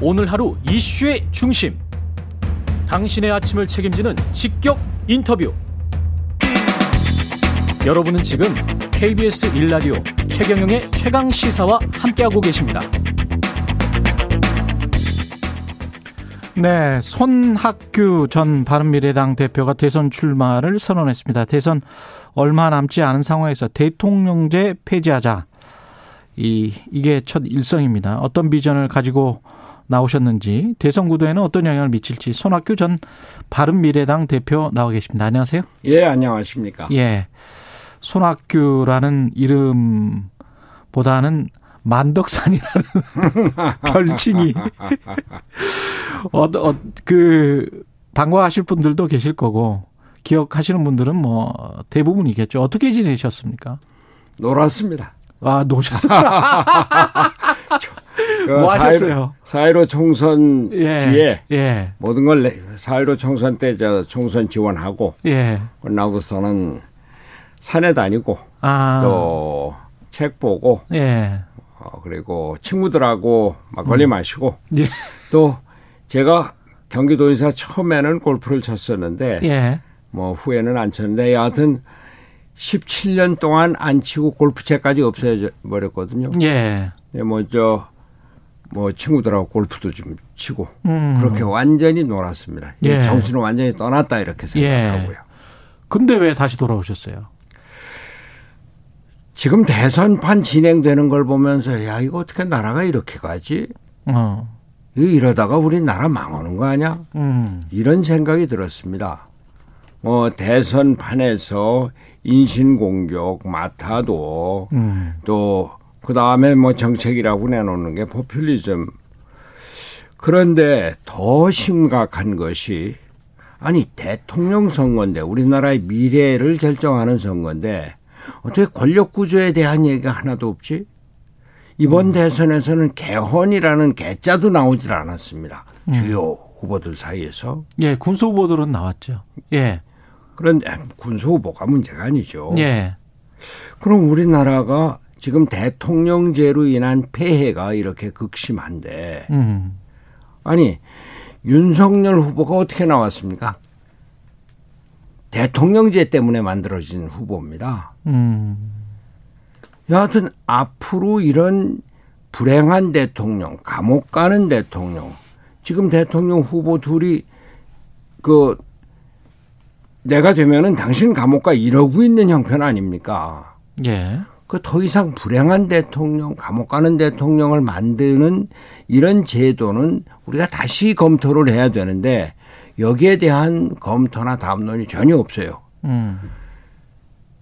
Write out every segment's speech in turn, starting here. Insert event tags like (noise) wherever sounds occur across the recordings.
오늘 하루 이슈의 중심. 당신의 아침을 책임지는 직격 인터뷰. 여러분은 지금 KBS 1라디오 최경영의 최강 시사와 함께하고 계십니다. 네, 손학규 전 바른미래당 대표가 대선 출마를 선언했습니다. 대선 얼마 남지 않은 상황에서 대통령제 폐지하자. 이 이게 첫 일성입니다. 어떤 비전을 가지고 나오셨는지 대선 구도에는 어떤 영향을 미칠지 손학규 전 바른미래당 대표 나와 계십니다. 안녕하세요. 예, 안녕하십니까. 예. 손학규라는 이름보다는 만덕산이라는 (laughs) 별칭이 어, 어, 그 반가워하실 분들도 계실 거고 기억하시는 분들은 뭐 대부분이겠죠. 어떻게 지내셨습니까? 놀았습니다. 아. 그 (laughs) 뭐 하셨어요? 4.15 총선 예, 뒤에 예. 모든 걸4.15 총선 때 저 총선 지원하고 예. 끝나고서는 산에 다니고 아. 또책 보고 예. 어, 그리고 친구들하고 막 걸리 음. 마시고 예. 또 제가 경기도에서 처음에는 골프를 쳤었는데 예. 뭐 후에는 안 쳤는데 여하튼 17년 동안 안 치고 골프채까지 없어져 버렸거든요. 예. 뭐저 뭐 친구들하고 골프도 좀 치고 음. 그렇게 완전히 놀았습니다. 예. 정신은 완전히 떠났다 이렇게 생각하고요. 예. 근데 왜 다시 돌아오셨어요? 지금 대선판 진행되는 걸 보면서 야 이거 어떻게 나라가 이렇게 가지? 어. 이러다가 우리 나라 망하는 거 아니야? 음. 이런 생각이 들었습니다. 뭐 대선판에서 인신공격 맡아도 음. 또 그 다음에 뭐 정책이라고 내놓는 게 포퓰리즘. 그런데 더 심각한 것이 아니 대통령 선거인데 우리나라의 미래를 결정하는 선거인데 어떻게 권력 구조에 대한 얘기가 하나도 없지? 이번 음. 대선에서는 개헌이라는 개자도 나오질 않았습니다. 음. 주요 후보들 사이에서. 예, 군수 후보들은 나왔죠. 예. 그런데 군수 후보가 문제가 아니죠. 예. 그럼 우리나라가 지금 대통령제로 인한 폐해가 이렇게 극심한데 음. 아니 윤석열 후보가 어떻게 나왔습니까? 대통령제 때문에 만들어진 후보입니다. 음. 여하튼 앞으로 이런 불행한 대통령, 감옥 가는 대통령, 지금 대통령 후보 둘이 그 내가 되면은 당신 감옥 가 이러고 있는 형편 아닙니까? 예. 그 더 이상 불행한 대통령, 감옥 가는 대통령을 만드는 이런 제도는 우리가 다시 검토를 해야 되는데 여기에 대한 검토나 담론이 전혀 없어요. 음.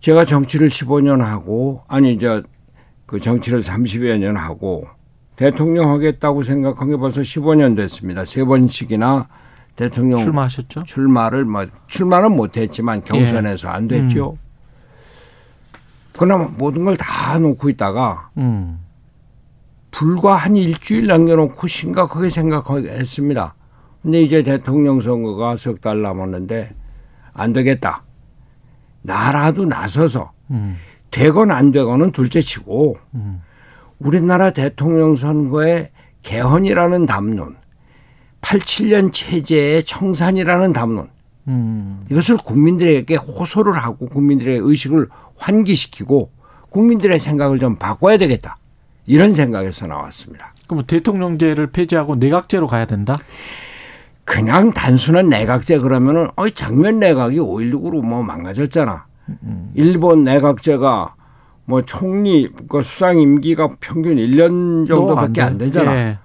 제가 정치를 15년 하고 아니 저그 정치를 30여 년 하고 대통령 하겠다고 생각한 게 벌써 15년 됐습니다. 세 번씩이나 대통령 출마하셨죠? 출마를 뭐 출마는 못했지만 경선에서 예. 안 됐죠. 음. 그나마 모든 걸 다 놓고 있다가 음. 불과 한 일주일 남겨놓고 심각하게 생각했습니다. 근데 이제 대통령 선거가 석 달 남았는데 안 되겠다. 나라도 나서서 음. 되건 안 되건은 둘째치고 음. 우리나라 대통령 선거에 개헌이라는 담론, 87년 체제의 청산이라는 담론 음. 이것을 국민들에게 호소를 하고 국민들의 의식을 환기시키고 국민들의 생각을 좀 바꿔야 되겠다. 이런 생각에서 나왔습니다. 그럼 대통령제를 폐지하고 내각제로 가야 된다? 그냥 단순한 내각제 그러면은 어이 장면 내각이 5.16으로 뭐 망가졌잖아. 음. 일본 내각제가 뭐 총리 그 수상 임기가 평균 1년 정도밖에 안, 안 되잖아. 예.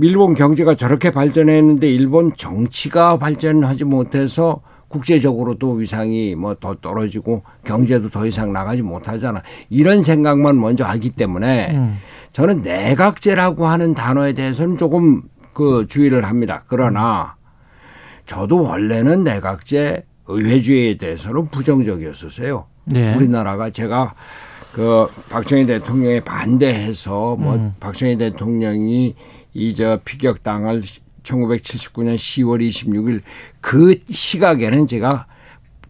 일본 경제가 저렇게 발전했는데 일본 정치가 발전하지 못해서 국제적으로도 위상이 뭐 더 떨어지고 경제도 더 이상 나가지 못하잖아. 이런 생각만 먼저 하기 때문에 음. 저는 내각제라고 하는 단어에 대해서는 조금 그 주의를 합니다. 그러나 저도 원래는 내각제 의회주의에 대해서는 부정적이었었어요. 네. 우리나라가 제가 그 박정희 대통령에 반대해서 뭐 음. 박정희 대통령이 이 저 피격당할 1979년 10월 26일 그 시각에는 제가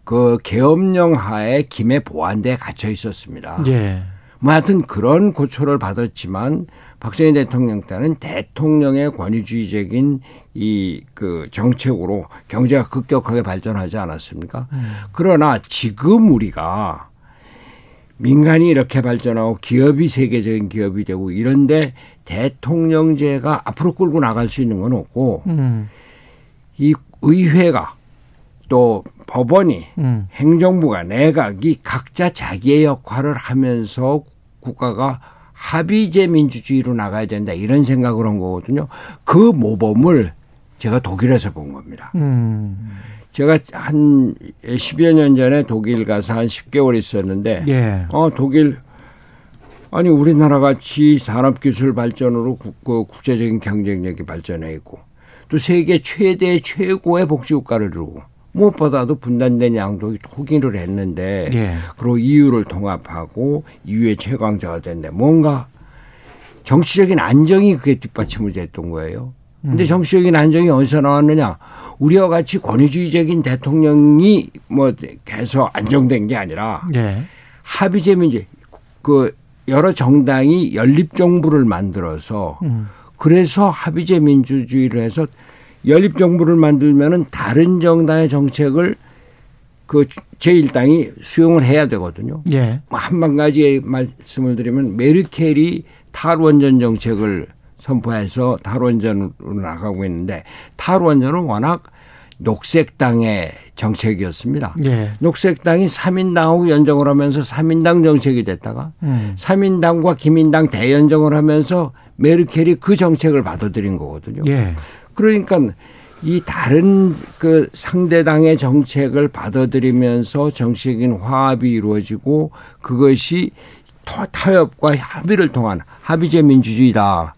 그 계엄령 하에 김해 보안대에 갇혀 있었습니다. 예. 뭐 하여튼 그런 고초를 받았지만 박정희 대통령 때는 대통령의 권위주의적인 이 그 정책으로 경제가 급격하게 발전하지 않았습니까? 음. 그러나 지금 우리가 민간이 이렇게 발전하고 기업이 세계적인 기업이 되고 이런데 대통령제가 앞으로 끌고 나갈 수 있는 건 없고 음. 이 의회가 또 법원이 음. 행정부가 내각이 각자 자기의 역할을 하면서 국가가 합의제 민주주의로 나가야 된다 이런 생각을 한 거거든요. 그 모범을 제가 독일에서 본 겁니다. 음. 제가 한 10여 년 전에 독일 가서 한 10개월 있었는데, 예. 어, 독일, 아니, 우리나라 같이 산업 기술 발전으로 국, 그 국제적인 경쟁력이 발전해 있고, 또 세계 최대 최고의 복지 국가를 이루고, 무엇보다도 분단된 양독이 통일을 했는데 예. 그리고 이유를 통합하고 이유의 최강자가 됐는데 뭔가 정치적인 안정이 그게 뒷받침을 됐던 거예요. 근데 음. 정치적인 안정이 어디서 나왔느냐? 우리와 같이 권위주의적인 대통령이 뭐 계속 안정된 게 아니라 예. 합의제 민주 그 여러 정당이 연립 정부를 만들어서 음. 그래서 합의제 민주주의를 해서 연립 정부를 만들면은 다른 정당의 정책을 그 제1당이 수용을 해야 되거든요. 예. 뭐 한만 가지 말씀을 드리면 메르켈이 탈원전 정책을 선포해서 탈원전으로 나가고 있는데 탈원전은 워낙 녹색당의 정책이었습니다. 예. 녹색당이 3인당하고 연정을 하면서 3인당 정책이 됐다가 음. 3인당과 기민당 대연정을 하면서 메르켈이 그 정책을 받아들인 거거든요. 예. 그러니까 이 다른 그 상대당의 정책을 받아들이면서 정치적인 화합이 이루어지고 그것이 타협과 합의를 통한 합의제 민주주의다.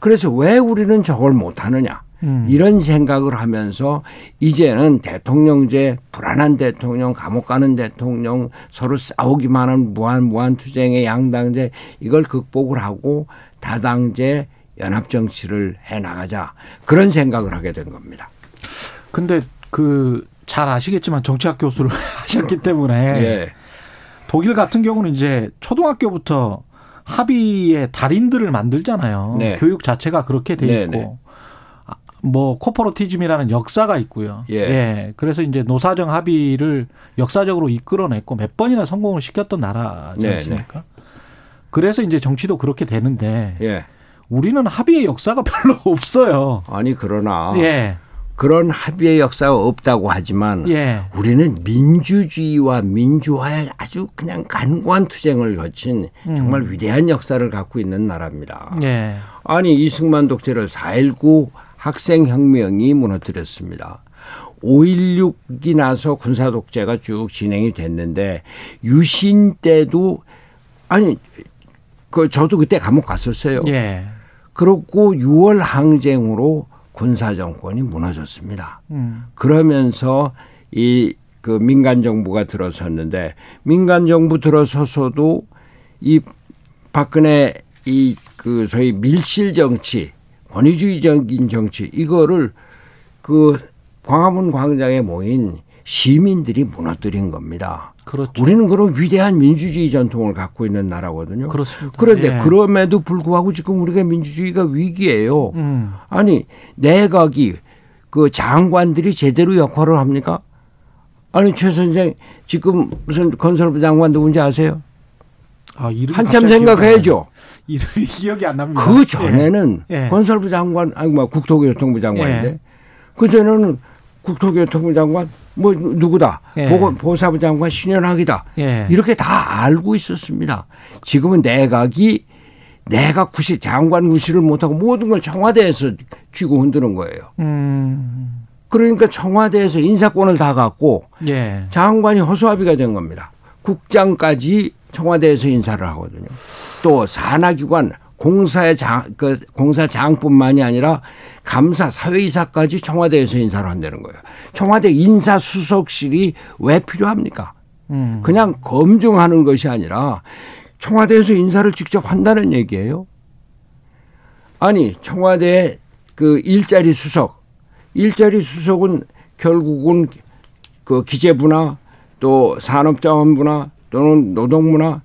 그래서 왜 우리는 저걸 못하느냐. 음. 이런 생각을 하면서 이제는 대통령제 불안한 대통령 감옥 가는 대통령 서로 싸우기만 한 무한 무한 투쟁의 양당제 이걸 극복을 하고 다당제 연합 정치를 해 나가자 그런 생각을 하게 된 겁니다. 근데 그 잘 아시겠지만 정치학 교수를 (laughs) 하셨기 때문에 예. 독일 같은 경우는 이제 초등학교부터 합의의 달인들을 만들잖아요. 네. 교육 자체가 그렇게 돼 네, 있고 네. 아, 뭐 코퍼러티즘이라는 역사가 있고요. 예. 예. 그래서 이제 노사정 합의를 역사적으로 이끌어냈고 몇 번이나 성공을 시켰던 나라지 네, 않습니까? 네. 그래서 이제 정치도 그렇게 되는데 예. 우리는 합의의 역사가 (laughs) 별로 없어요. 아니 그러나 예. 그런 합의의 역사가 없다고 하지만 예. 우리는 민주주의와 민주화에 아주 그냥 간과한 투쟁을 거친 음. 정말 위대한 역사를 갖고 있는 나라입니다. 예. 아니 이승만 독재를 4.19 학생혁명이 무너뜨렸습니다. 5.16이 나서 군사 독재가 쭉 진행이 됐는데 유신 때도 아니 그 저도 그때 감옥 갔었어요. 예. 그렇고 6월 항쟁으로 군사 정권이 무너졌습니다. 음. 그러면서 이 그 민간 정부가 들어섰는데 민간 정부 들어서서도 이 박근혜 이 그 소위 밀실 정치, 권위주의적인 정치 이거를 그 광화문 광장에 모인 시민들이 무너뜨린 겁니다. 그렇죠. 우리는 그런 위대한 민주주의 전통을 갖고 있는 나라거든요. 그렇습니다. 그런데 예. 그럼에도 불구하고 지금 우리가 민주주의가 위기예요. 음. 아니 내각이 그 장관들이 제대로 역할을 합니까? 아니 최 선생 지금 무슨 건설부 장관 누군지 아세요? 아, 한참 생각해야죠. 이름이 (laughs) 기억이 안 납니다. 그 전에는 예. 예. 건설부 장관 아니 뭐 국토교통부 장관인데 예. 그 전에는 국토교통부 장관 뭐 누구다 예. 보건 사부 장관 신현학이다 예. 이렇게 다 알고 있었습니다. 지금은 내각이 내각 구실 장관 구실을 못하고 모든 걸 청와대에서 쥐고 흔드는 거예요. 음. 그러니까 청와대에서 인사권을 다 갖고 예. 장관이 허수아비가 된 겁니다. 국장까지 청와대에서 인사를 하거든요. 또 산하기관 공사의 장, 그 공사 장뿐만이 아니라 감사 사회이사까지 청와대에서 인사를 한다는 거예요. 청와대 인사수석실이 왜 필요합니까? 음. 그냥 검증하는 것이 아니라 청와대에서 인사를 직접 한다는 얘기예요. 아니, 청와대 그 일자리 수석, 일자리 수석은 결국은 그 기재부나 또 산업자원부나 또는 노동부나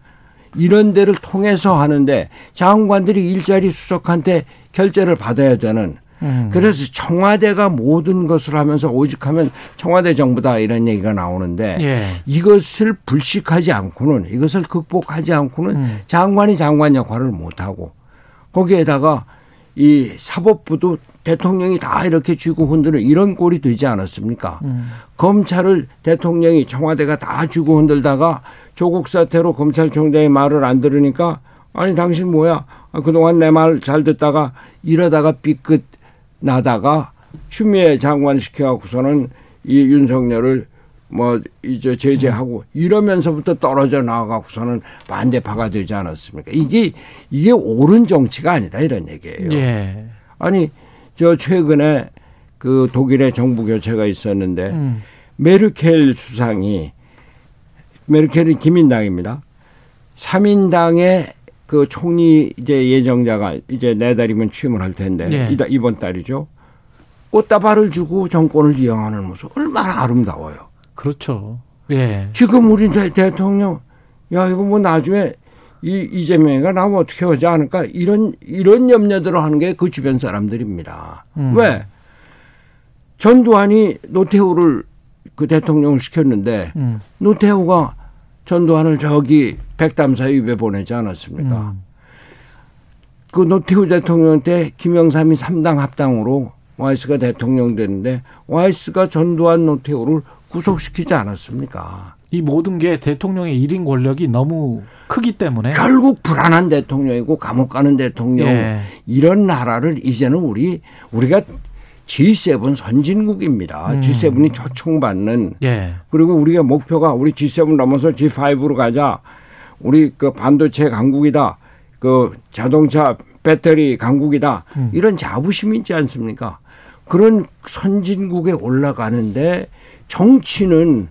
이런 데를 통해서 하는데 장관들이 일자리 수석한테 결재를 받아야 되는 음. 그래서 청와대가 모든 것을 하면서 오직 하면 청와대 정부다 이런 얘기가 나오는데 예. 이것을 불식하지 않고는 이것을 극복하지 않고는 음. 장관이 장관 역할을 못하고 거기에다가 이 사법부도 대통령이 다 이렇게 쥐고 흔드는 이런 꼴이 되지 않았습니까? 음. 검찰을 대통령이 청와대가 다 쥐고 흔들다가 조국 사태로 검찰총장의 말을 안 들으니까 아니 당신 뭐야? 아, 그동안 내 말 잘 듣다가 이러다가 삐끗 나다가 추미애 장관 시켜갖고서는 이 윤석열을 뭐 이제 제재하고 이러면서부터 떨어져 나가고서는 반대파가 되지 않았습니까? 이게 이게 옳은 정치가 아니다 이런 얘기예요. 예. 아니 저 최근에 그 독일의 정부 교체가 있었는데 음. 메르켈 수상이 메르켈이 기민당입니다. 3인당의 그 총리 이제 예정자가 이제 내달이면 취임을 할 텐데 예. 이다- 이번 달이죠. 꽃다발을 주고 정권을 이용하는 모습 얼마나 아름다워요. 그렇죠. 예. 지금 우리 대, 대통령 야 이거 뭐 나중에 이 이재명이가 나면 어떻게 하지 않을까 이런 이런 염려들을 하는 게 그 주변 사람들입니다. 음. 왜 전두환이 노태우를 그 대통령을 시켰는데 음. 노태우가 전두환을 저기 백담사 입에 보내지 않았습니까? 음. 그 노태우 대통령 때 김영삼이 3당 합당으로 YS가 대통령 됐는데 YS가 전두환 노태우를 구속시키지 않았습니까? 이 모든 게 대통령의 일인 권력이 너무 크기 때문에 결국 불안한 대통령이고 감옥 가는 대통령 예. 이런 나라를 이제는 우리 우리가 G7 선진국입니다. 음. G7이 초청받는 예. 그리고 우리가 목표가 우리 G7 넘어서 G5로 가자. 우리 그 반도체 강국이다. 그 자동차 배터리 강국이다. 음. 이런 자부심이 있지 않습니까? 그런 선진국에 올라가는데 정치는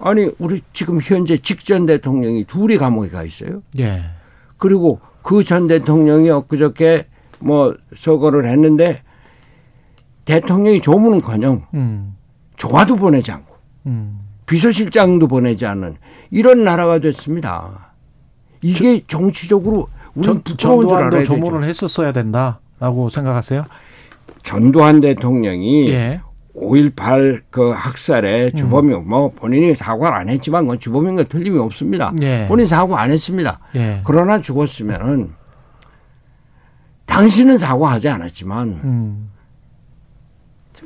아니 우리 지금 현재 직전 대통령이 둘이 감옥에 가 있어요. 예. 그리고 그 전 대통령이 엊그저께 뭐 서거를 했는데 대통령이 조문은커녕 음. 조화도 보내지 않고 음. 비서실장도 보내지 않는 이런 나라가 됐습니다. 이게 정치적으로 우리는 전, 부끄러운 줄 알아야 조문을. 했었어야 된다라고 생각하세요? 전두환 대통령이 예. 5.18 그 학살의 주범이 뭐 본인이 사과를 안 했지만 그건 주범인 건 틀림이 없습니다. 예. 본인 사과 안 했습니다. 예. 그러나 죽었으면은 당신은 사과하지 않았지만 음.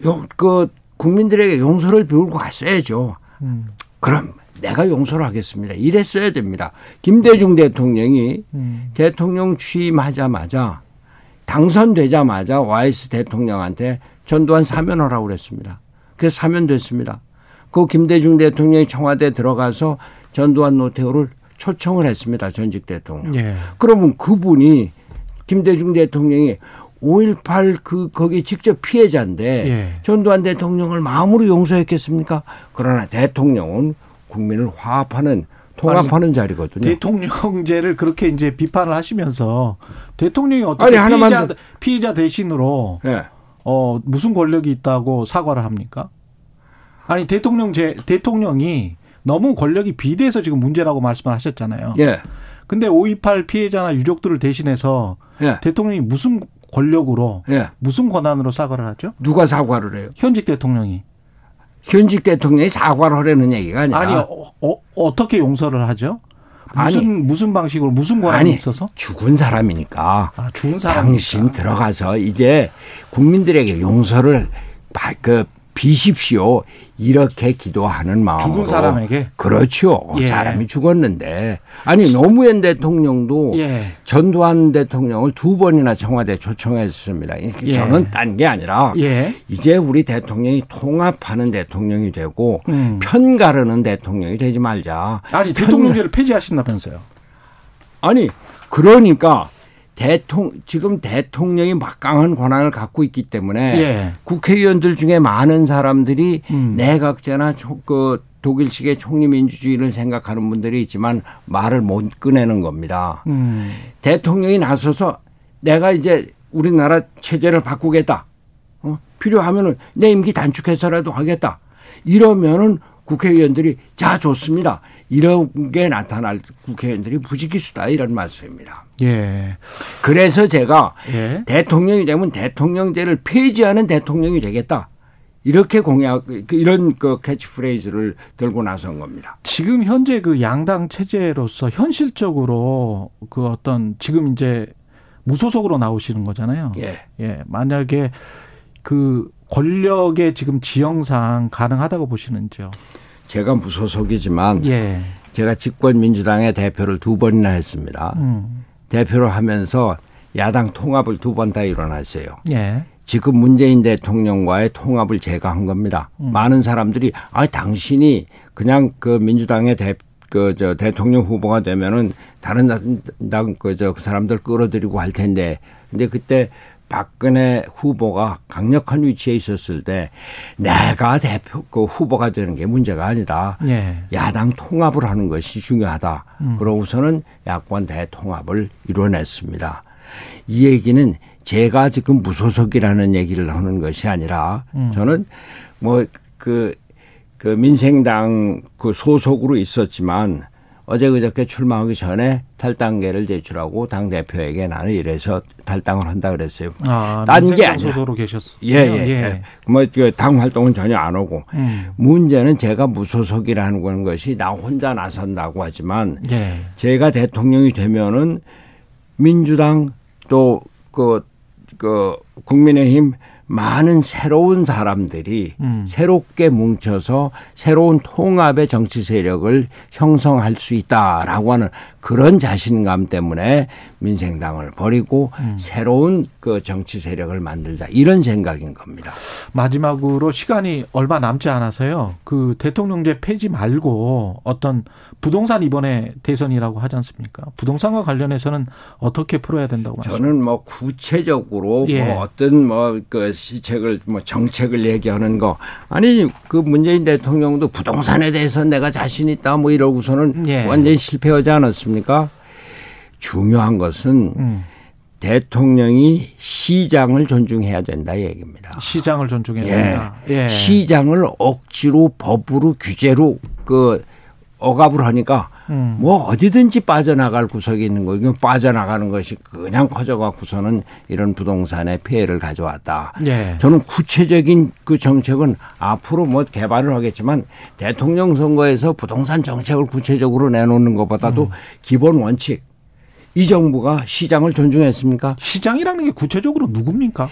용, 그 국민들에게 용서를 배우고 갔어야죠. 음. 그럼 내가 용서를 하겠습니다. 이랬어야 됩니다. 김대중 대통령이 음. 대통령 취임하자마자 당선되자마자 와이스 대통령한테 전두환 사면하라고 그랬습니다. 그래서 사면됐습니다. 그 김대중 대통령이 청와대 들어가서 전두환 노태우를 초청을 했습니다. 전직 대통령. 예. 그러면 그분이 김대중 대통령이 5.18 그 거기 직접 피해자인데 예. 전두환 대통령을 마음으로 용서했겠습니까? 그러나 대통령은 국민을 화합하는 통합하는 자리거든요. 대통령제를 그렇게 이제 비판을 하시면서 대통령이 어떻게 아니, 피의자, 더- 피의자 대신으로 예. 어 무슨 권력이 있다고 사과를 합니까? 아니 대통령 제 대통령이 너무 권력이 비대해서 지금 문제라고 말씀을 하셨잖아요. 예. 근데 5.28 피해자나 유족들을 대신해서 예. 대통령이 무슨 권력으로 예. 무슨 권한으로 사과를 하죠? 누가 사과를 해요? 현직 대통령이 현직 대통령이 사과를 하려는 얘기가 아니라 아니 어, 어, 떻게 용서를 하죠? 무슨 아니. 무슨 방식으로 무슨 권한이 있어서? 죽은 사람이니까 아 죽은 사람 당신 들어가서 이제 국민들에게 용서를 바- 그 비십시오 이렇게 기도하는 마음으로 죽은 사람에게? 그렇죠 예. 사람이 죽었는데 아니 노무현 대통령도 예. 전두환 대통령을 두 번이나 청와대 초청했습니다 예. 저는 딴 게 아니라 예. 이제 우리 대통령이 통합하는 대통령이 되고 음. 편 가르는 대통령이 되지 말자 아니 편 대통령제를 폐지하신다면서요? 아니 그러니까 대통 지금 대통령이 막강한 권한을 갖고 있기 때문에 예. 국회의원들 중에 많은 사람들이 음. 내각제나 총- 그 독일식의 총리 민주주의를 생각하는 분들이 있지만 말을 못 꺼내는 겁니다. 음. 대통령이 나서서 내가 이제 우리나라 체제를 바꾸겠다. 어? 필요하면은 내 임기 단축해서라도 하겠다. 이러면은 국회의원들이 자 좋습니다. 이런 게 나타날 국회의원들이 부지기수다 이런 말씀입니다. 예. 그래서 제가 예. 대통령이 되면 대통령제를 폐지하는 대통령이 되겠다. 이렇게 공약 그 이런 그 캐치프레이즈를 들고 나선 겁니다. 지금 현재 그 양당 체제로서 현실적으로 그 어떤 지금 이제 무소속으로 나오시는 거잖아요. 예. 예. 만약에 그 권력의 지금 지형상 가능하다고 보시는지요? 제가 무소속이지만 예. 제가 집권 민주당의 대표를 두 번이나 했습니다. 음. 대표를 하면서 야당 통합을 두 번 다 일어났어요. 예. 지금 문재인 대통령과의 통합을 제가 한 겁니다. 음. 많은 사람들이 아 당신이 그냥 그 민주당의 대 그저 대통령 후보가 되면은 다른 당그저 그 사람들 끌어들이고 할 텐데 근데 그때 박근혜 후보가 강력한 위치에 있었을 때 내가 대표 그 후보가 되는 게 문제가 아니다. 예. 야당 통합을 하는 것이 중요하다. 음. 그러고서는 야권 대통합을 이뤄냈습니다. 이 얘기는 제가 지금 무소속이라는 얘기를 하는 것이 아니라 음. 저는 뭐그그 민생당 그 소속으로 있었지만 어제 그저께 출마하기 전에 탈당계를 제출하고 당 대표에게 나는 이래서 탈당을 한다 그랬어요. 아, 딴게 민생당 아니라. 소속으로 계셨어요. 예, 예. 예. 뭐당 활동은 전혀 안 오고 음. 문제는 제가 무소속이라는 것이 나 혼자 나선다고 하지만 예. 제가 대통령이 되면은 민주당 또그그 국민의힘 많은 새로운 사람들이 음. 새롭게 뭉쳐서 새로운 통합의 정치 세력을 형성할 수 있다라고 하는 그런 자신감 때문에 민생당을 버리고 음. 새로운 그 정치 세력을 만들자 이런 생각인 겁니다. 마지막으로 시간이 얼마 남지 않아서요. 그 대통령제 폐지 말고 어떤 부동산 이번에 대선이라고 하지 않습니까? 부동산과 관련해서는 어떻게 풀어야 된다고? 저는 뭐 구체적으로 예. 뭐 어떤 뭐 그 시책을 뭐 정책을 얘기하는 거 아니 그 문재인 대통령도 부동산에 대해서 내가 자신 있다 뭐 이러고서는 예. 완전히 실패하지 않았습니까? 중요한 것은 음. 대통령이 시장을 존중해야 된다 얘기입니다. 시장을 존중해야 예. 된다. 예. 시장을 억지로 법으로 규제로 그 억압을 하니까 음. 뭐 어디든지 빠져나갈 구석이 있는 거예요. 이건 빠져나가는 것이 그냥 커져갖고서는 이런 부동산에 피해를 가져왔다. 예. 저는 구체적인 그 정책은 앞으로 뭐 개발을 하겠지만 대통령 선거에서 부동산 정책을 구체적으로 내놓는 것보다도 음. 기본 원칙. 이 정부가 시장을 존중했습니까? 시장이라는 게 구체적으로 누굽니까?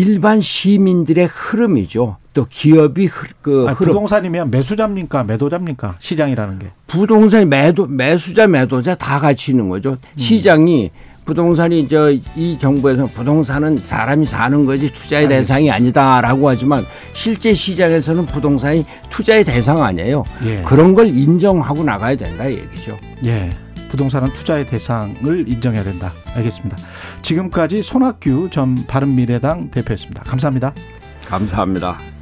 일반 시민들의 흐름이죠. 또 기업이 흐, 그 아니, 흐름. 부동산이면 매수자입니까? 매도자입니까? 시장이라는 게. 부동산 매도 매수자 매도자 다 같이 있는 거죠. 시장이 부동산이 저 이 정부에서 부동산은 사람이 사는 거지 투자의 대상이 아니다라고 하지만 실제 시장에서는 부동산이 투자의 대상 아니에요. 예. 그런 걸 인정하고 나가야 된다 얘기죠. 예. 부동산은 투자의 대상을 인정해야 된다. 알겠습니다. 지금까지 손학규 전 바른미래당 대표였습니다. 감사합니다. 감사합니다.